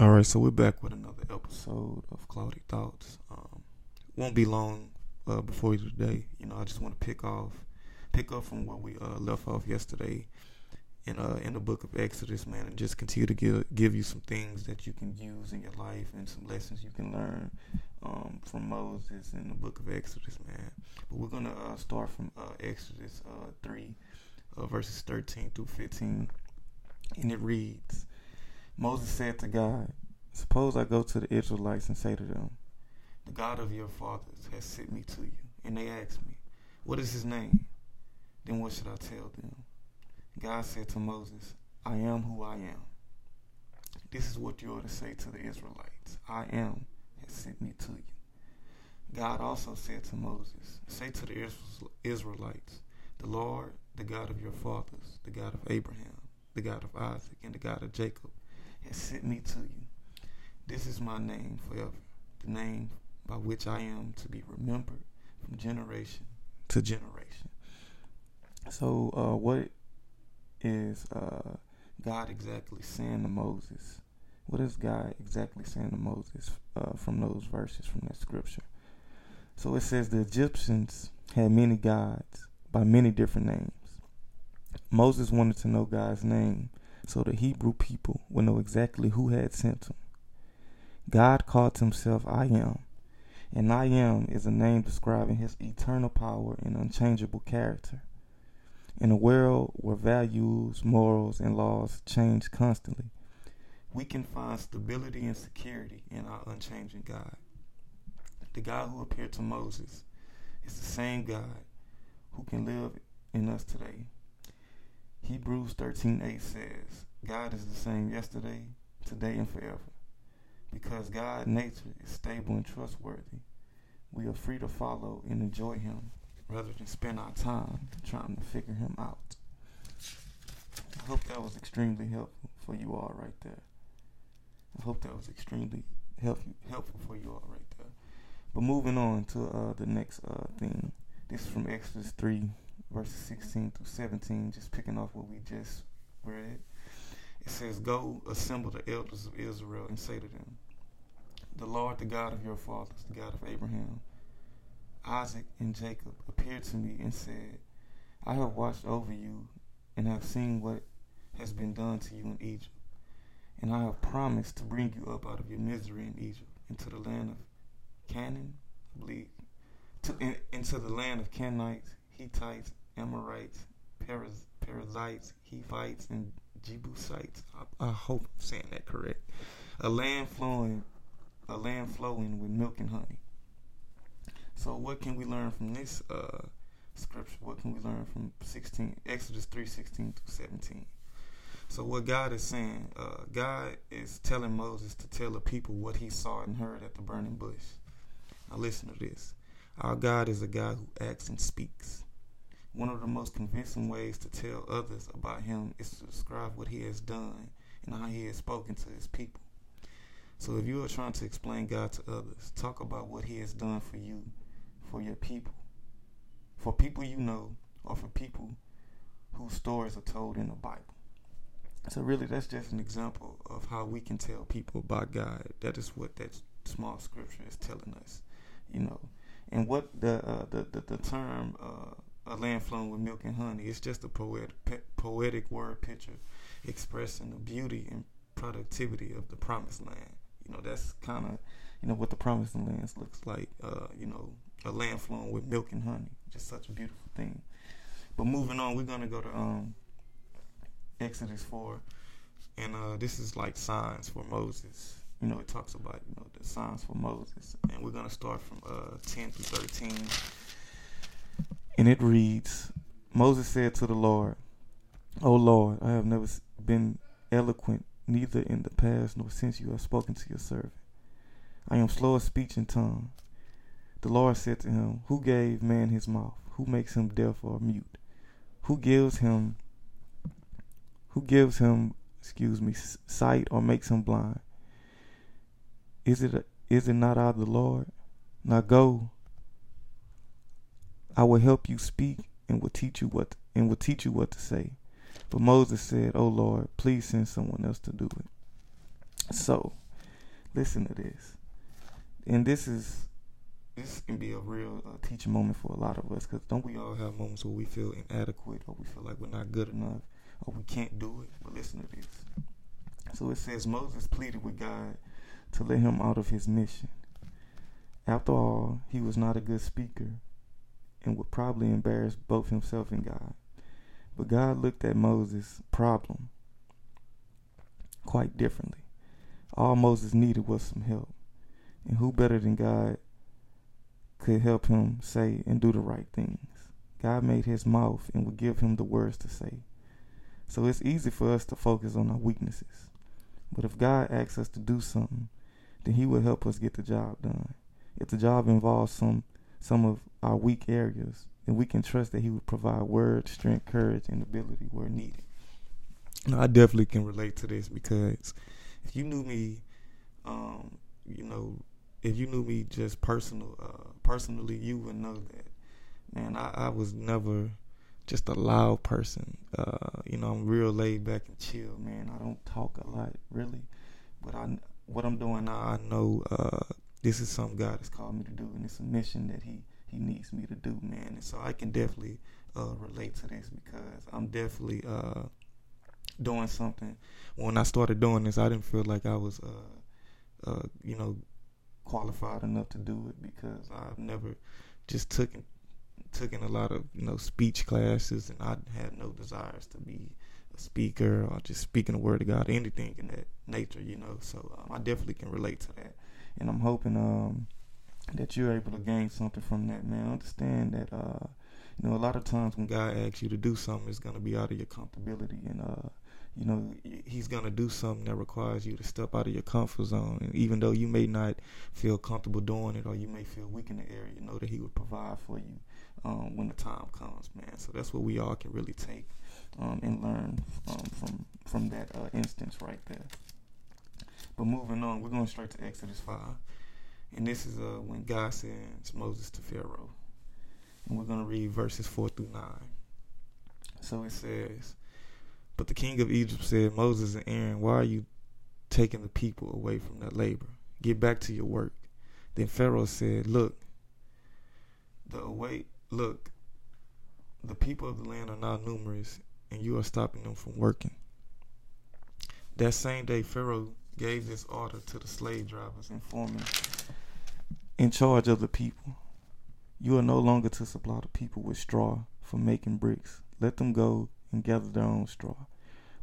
All right, so we're back with another episode of Cloudy Thoughts. Um, won't be long uh, before today. You know, I just want to pick off, pick up from where we uh, left off yesterday in uh, in the book of Exodus, man, and just continue to give give you some things that you can use in your life and some lessons you can learn um, from Moses in the book of Exodus, man. But we're gonna uh, start from uh, Exodus uh, three, verses thirteen through fifteen, and it reads. Moses said to God, Suppose I go to the Israelites and say to them, The God of your fathers has sent me to you. And they ask me, What is his name? Then what should I tell them? God said to Moses, I am who I am. This is what you ought to say to the Israelites I am has sent me to you. God also said to Moses, Say to the Israelites, The Lord, the God of your fathers, the God of Abraham, the God of Isaac, and the God of Jacob, has sent me to you. This is my name forever, the name by which I am to be remembered from generation to generation. So, uh, what is uh, God exactly saying to Moses? What is God exactly saying to Moses uh, from those verses from that scripture? So it says the Egyptians had many gods by many different names. Moses wanted to know God's name so the Hebrew people would know exactly who had sent him. God called himself I Am, and I Am is a name describing his eternal power and unchangeable character. In a world where values, morals, and laws change constantly, we can find stability and security in our unchanging God. The God who appeared to Moses is the same God who can live in us today. Hebrews 13:8 says, God is the same yesterday, today, and forever. Because God's nature is stable and trustworthy, we are free to follow and enjoy Him rather than spend our time trying to figure Him out. I hope that was extremely helpful for you all right there. I hope that was extremely helpful helpful for you all right there. But moving on to uh, the next uh, thing. This is from Exodus 3, verses 16 through 17, just picking off what we just read. It says, Go assemble the elders of Israel and say to them, The Lord, the God of your fathers, the God of Abraham, Isaac, and Jacob, appeared to me and said, I have watched over you and have seen what has been done to you in Egypt. And I have promised to bring you up out of your misery in Egypt into the land of Canaan, I believe, to, in, into the land of Canaanites, Hittites, Amorites, Periz, Perizzites, Hivites, and Jebusites. I, I hope I'm saying that correct. A land flowing, a land flowing with milk and honey. So what can we learn from this uh, scripture? What can we learn from 16 Exodus 3, 16 to 17? So what God is saying, uh, God is telling Moses to tell the people what he saw and heard at the burning bush. Now listen to this. Our God is a God who acts and speaks. One of the most convincing ways to tell others about him is to describe what he has done and how he has spoken to his people. So if you are trying to explain God to others, talk about what he has done for you, for your people, for people you know, or for people whose stories are told in the Bible. So really that's just an example of how we can tell people about God. That is what that small scripture is telling us, you know. And what the uh, the, the, the term uh, a land flowing with milk and honey. It's just a poetic, poetic word picture expressing the beauty and productivity of the promised land. You know, that's kind of, you know, what the promised land looks like. Uh, you know, a land flowing with milk and honey. Just such a beautiful thing. But moving on, we're gonna go to um, Exodus four, and uh, this is like signs for Moses. You know, it talks about you know the signs for Moses, and we're gonna start from uh, ten through thirteen and it reads Moses said to the Lord, O Lord, I have never been eloquent, neither in the past nor since you have spoken to your servant. I am slow of speech and tongue. The Lord said to him, Who gave man his mouth? Who makes him deaf or mute? Who gives him who gives him, excuse me, sight or makes him blind? Is it is it not I the Lord? Now go, I will help you speak and will teach you what and will teach you what to say. But Moses said, "Oh Lord, please send someone else to do it." So, Listen to this. And this is this can be a real uh, teaching moment for a lot of us because don't we all have moments where we feel inadequate or we feel like we're not good enough or we can't do it? But listen to this. So it says Moses pleaded with God to let him out of his mission. After all, he was not a good speaker and would probably embarrass both himself and God. But God looked at Moses' problem quite differently. All Moses needed was some help. And who better than God could help him say and do the right things? God made his mouth and would give him the words to say. So it's easy for us to focus on our weaknesses. But if God asks us to do something, then he will help us get the job done. If the job involves some some of our weak areas, then we can trust that he will provide words, strength, courage, and ability where needed. Now, I definitely can relate to this because if you knew me, um, you know, if you knew me just personal, uh, personally, you would know that, man, I, I was never just a loud person. Uh, you know, I'm real laid back and chill, man. I don't talk a lot, really, but I, what I'm doing now, I know uh, this is something God has called me to do, and it's a mission that He He needs me to do, man. And so I can definitely uh, relate to this because I'm definitely uh, doing something. When I started doing this, I didn't feel like I was, uh, uh, you know, qualified enough to do it because I've never just took took in a lot of you know speech classes, and I had no desires to be a speaker or just speaking the word of God, anything in that nature, you know. So um, I definitely can relate to that, and I'm hoping um, that you're able to gain something from that, man. Understand that uh, you know a lot of times when God asks you to do something, it's gonna be out of your comfortability, and uh, you know he's to do something that requires you to step out of your comfort zone. And even though you may not feel comfortable doing it or you may feel weak in the area you know that he would provide for you um, when the time comes man. So that's what we all can really take um, and learn um, from from that uh, instance right there but moving on we're going straight to exodus 5 and this is uh, when god sends moses to pharaoh and we're going to read verses 4 through 9 so it says but the king of Egypt said, Moses and Aaron, why are you taking the people away from their labor? Get back to your work. Then Pharaoh said, Look, the away look, the people of the land are now numerous, and you are stopping them from working. That same day Pharaoh gave this order to the slave drivers and foremen in charge of the people. You are no longer to supply the people with straw for making bricks. Let them go and gather their own straw,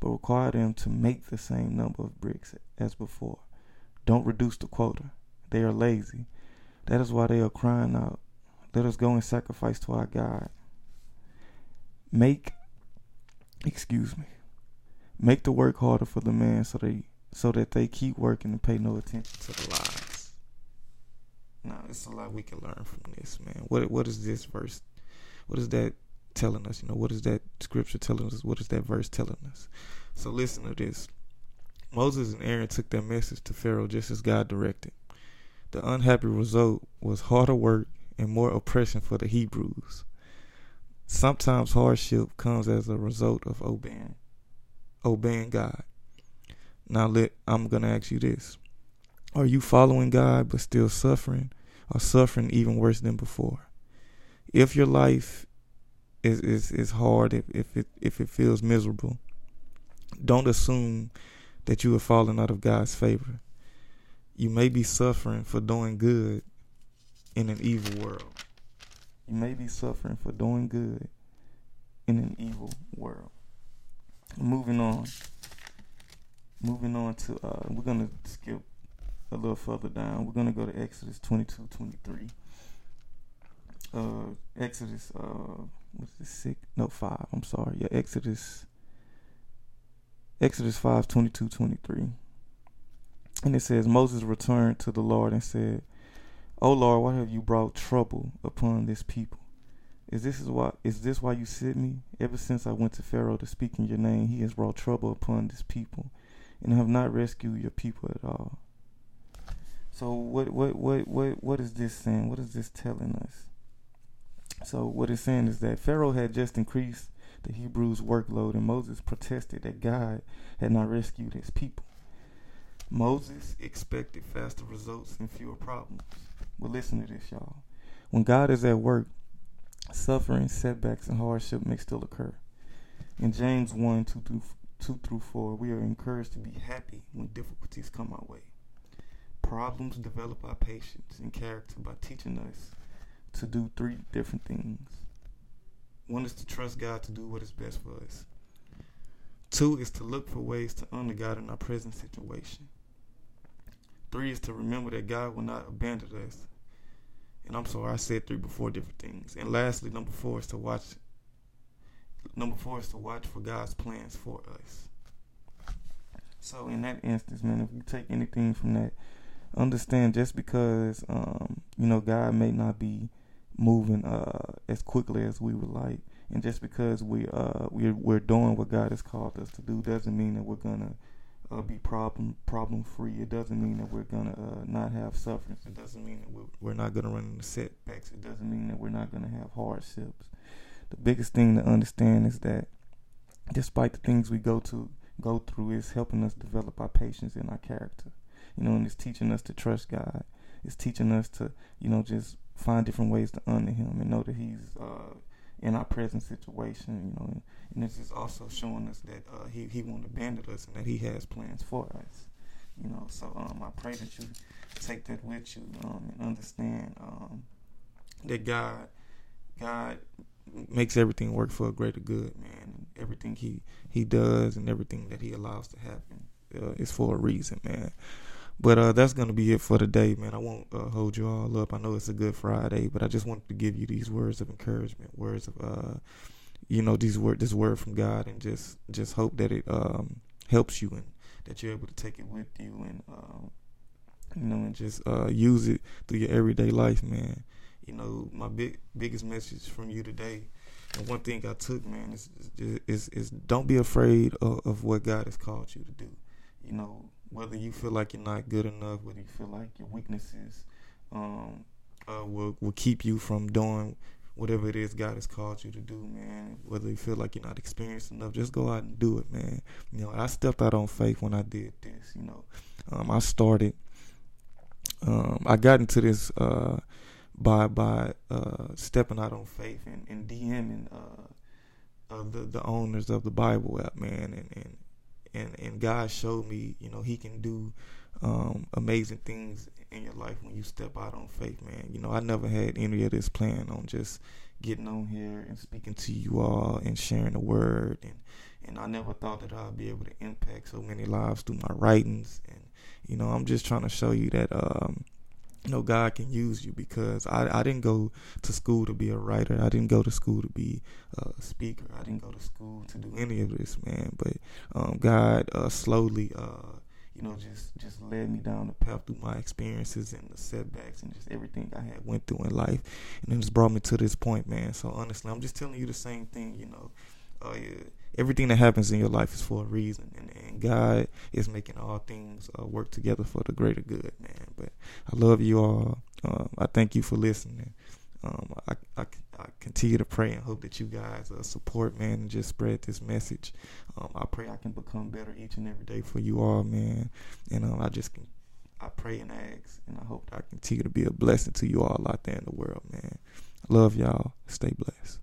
but require them to make the same number of bricks as before. Don't reduce the quota. They are lazy. That is why they are crying out, Let us go and sacrifice to our God. Make, excuse me, make the work harder for the man so so that they keep working and pay no attention to the lies. Now, it's a lot we can learn from this, man. What what is this verse? What is that telling us? You know, what is that scripture telling us? What is that verse telling us? So listen to this. Moses and Aaron took their message to Pharaoh just as God directed. The unhappy result was harder work and more oppression for the Hebrews. Sometimes hardship comes as a result of obeying obeying God. Now let I'm gonna ask you this. Are you following God but still suffering or suffering even worse than before? If your life is is is hard if, if it if it feels miserable. Don't assume that you have fallen out of God's favor. You may be suffering for doing good in an evil world. You may be suffering for doing good in an evil world. Moving on. Moving on to uh we're gonna skip a little further down. We're gonna go to Exodus 22, 23. Uh Exodus uh what's this six? No, five. I'm sorry. Yeah, Exodus. Exodus 5, 22, 23. And it says, Moses returned to the Lord and said, O Lord, why have you brought trouble upon this people? Is this is why is this why you sent me? Ever since I went to Pharaoh to speak in your name, he has brought trouble upon this people, and have not rescued your people at all. So what what what what what is this saying? What is this telling us? So what it's saying is that Pharaoh had just increased the Hebrews' workload, and Moses protested that God had not rescued his people. Moses expected faster results and fewer problems. But listen to this, y'all. When God is at work, suffering, setbacks, and hardship may still occur. In James 1 2 through, 2 through 4, we are encouraged to be happy when difficulties come our way. Problems develop our patience and character by teaching us to do three different things. One is to trust God to do what is best for us. Two is to look for ways to honor God in our present situation. Three is to remember that God will not abandon us. And I'm sorry, I said three before different things. And lastly, number four is to watch. Number four is to watch for God's plans for us. So in that instance, man, if you take anything from that, understand just because um, you know God may not be moving uh, as quickly as we would like, and just because we uh, we're we're doing what God has called us to do, doesn't mean that we're gonna uh, be problem problem free. It doesn't mean that we're gonna uh, not have sufferings. It doesn't mean that we're, we're not gonna run into setbacks. It doesn't mean that we're not gonna have hardships. The biggest thing to understand is that despite the things we go to go through, is helping us develop our patience and our character. You know, and it's teaching us to trust God. It's teaching us to you know just find different ways to honor Him and know that He's uh, in our present situation. You know, and this is also showing us that uh, He He won't abandon us and that He has plans for us. You know, so um, I pray that you take that with you um, and understand um, that God God makes everything work for a greater good, man. Everything He He does and everything that He allows to happen uh, is for a reason, man. But uh, that's gonna be it for today, man. I won't uh, hold you all up. I know it's a good Friday, but I just wanted to give you these words of encouragement, words of, uh, you know, these word, this word from God, and just just hope that it um, helps you and that you're able to take it with you and um, you know and just uh, use it through your everyday life, man. You know, my big biggest message from you today, and one thing I took, man, is is is, is don't be afraid of, of what God has called you to do. You know, whether you feel like you're not good enough, whether you feel like your weaknesses um, uh, will will keep you from doing whatever it is God has called you to do, man. Whether you feel like you're not experienced enough, just go out and do it, man. You know, I stepped out on faith when I did this. You know, um, I started. Um, I got into this uh, by by uh, stepping out on faith and, and DMing uh, the the owners of the Bible app, man, and, and and and God showed me, you know, He can do um, amazing things in your life when you step out on faith, man. You know, I never had any of this plan on just getting on here and speaking to you all and sharing the word, and and I never thought that I'd be able to impact so many lives through my writings, and you know, I'm just trying to show you that. Um, you know God can use you because I, I didn't go to school to be a writer. I didn't go to school to be a speaker. I didn't go to school to do any of this, man. But um, God uh, slowly, uh, you know, just just led me down the path through my experiences and the setbacks and just everything I had went through in life, and it just brought me to this point, man. So honestly, I'm just telling you the same thing, you know. Uh, yeah everything that happens in your life is for a reason, and, and God is making all things uh, work together for the greater good, man. But I love you all. Um, I thank you for listening. Um, I, I, I, continue to pray and hope that you guys uh, support, man, and just spread this message. Um, I pray I can become better each and every day for you all, man. And um, I just can, I pray and ask, and I hope I continue to be a blessing to you all out there in the world, man. Love y'all. Stay blessed.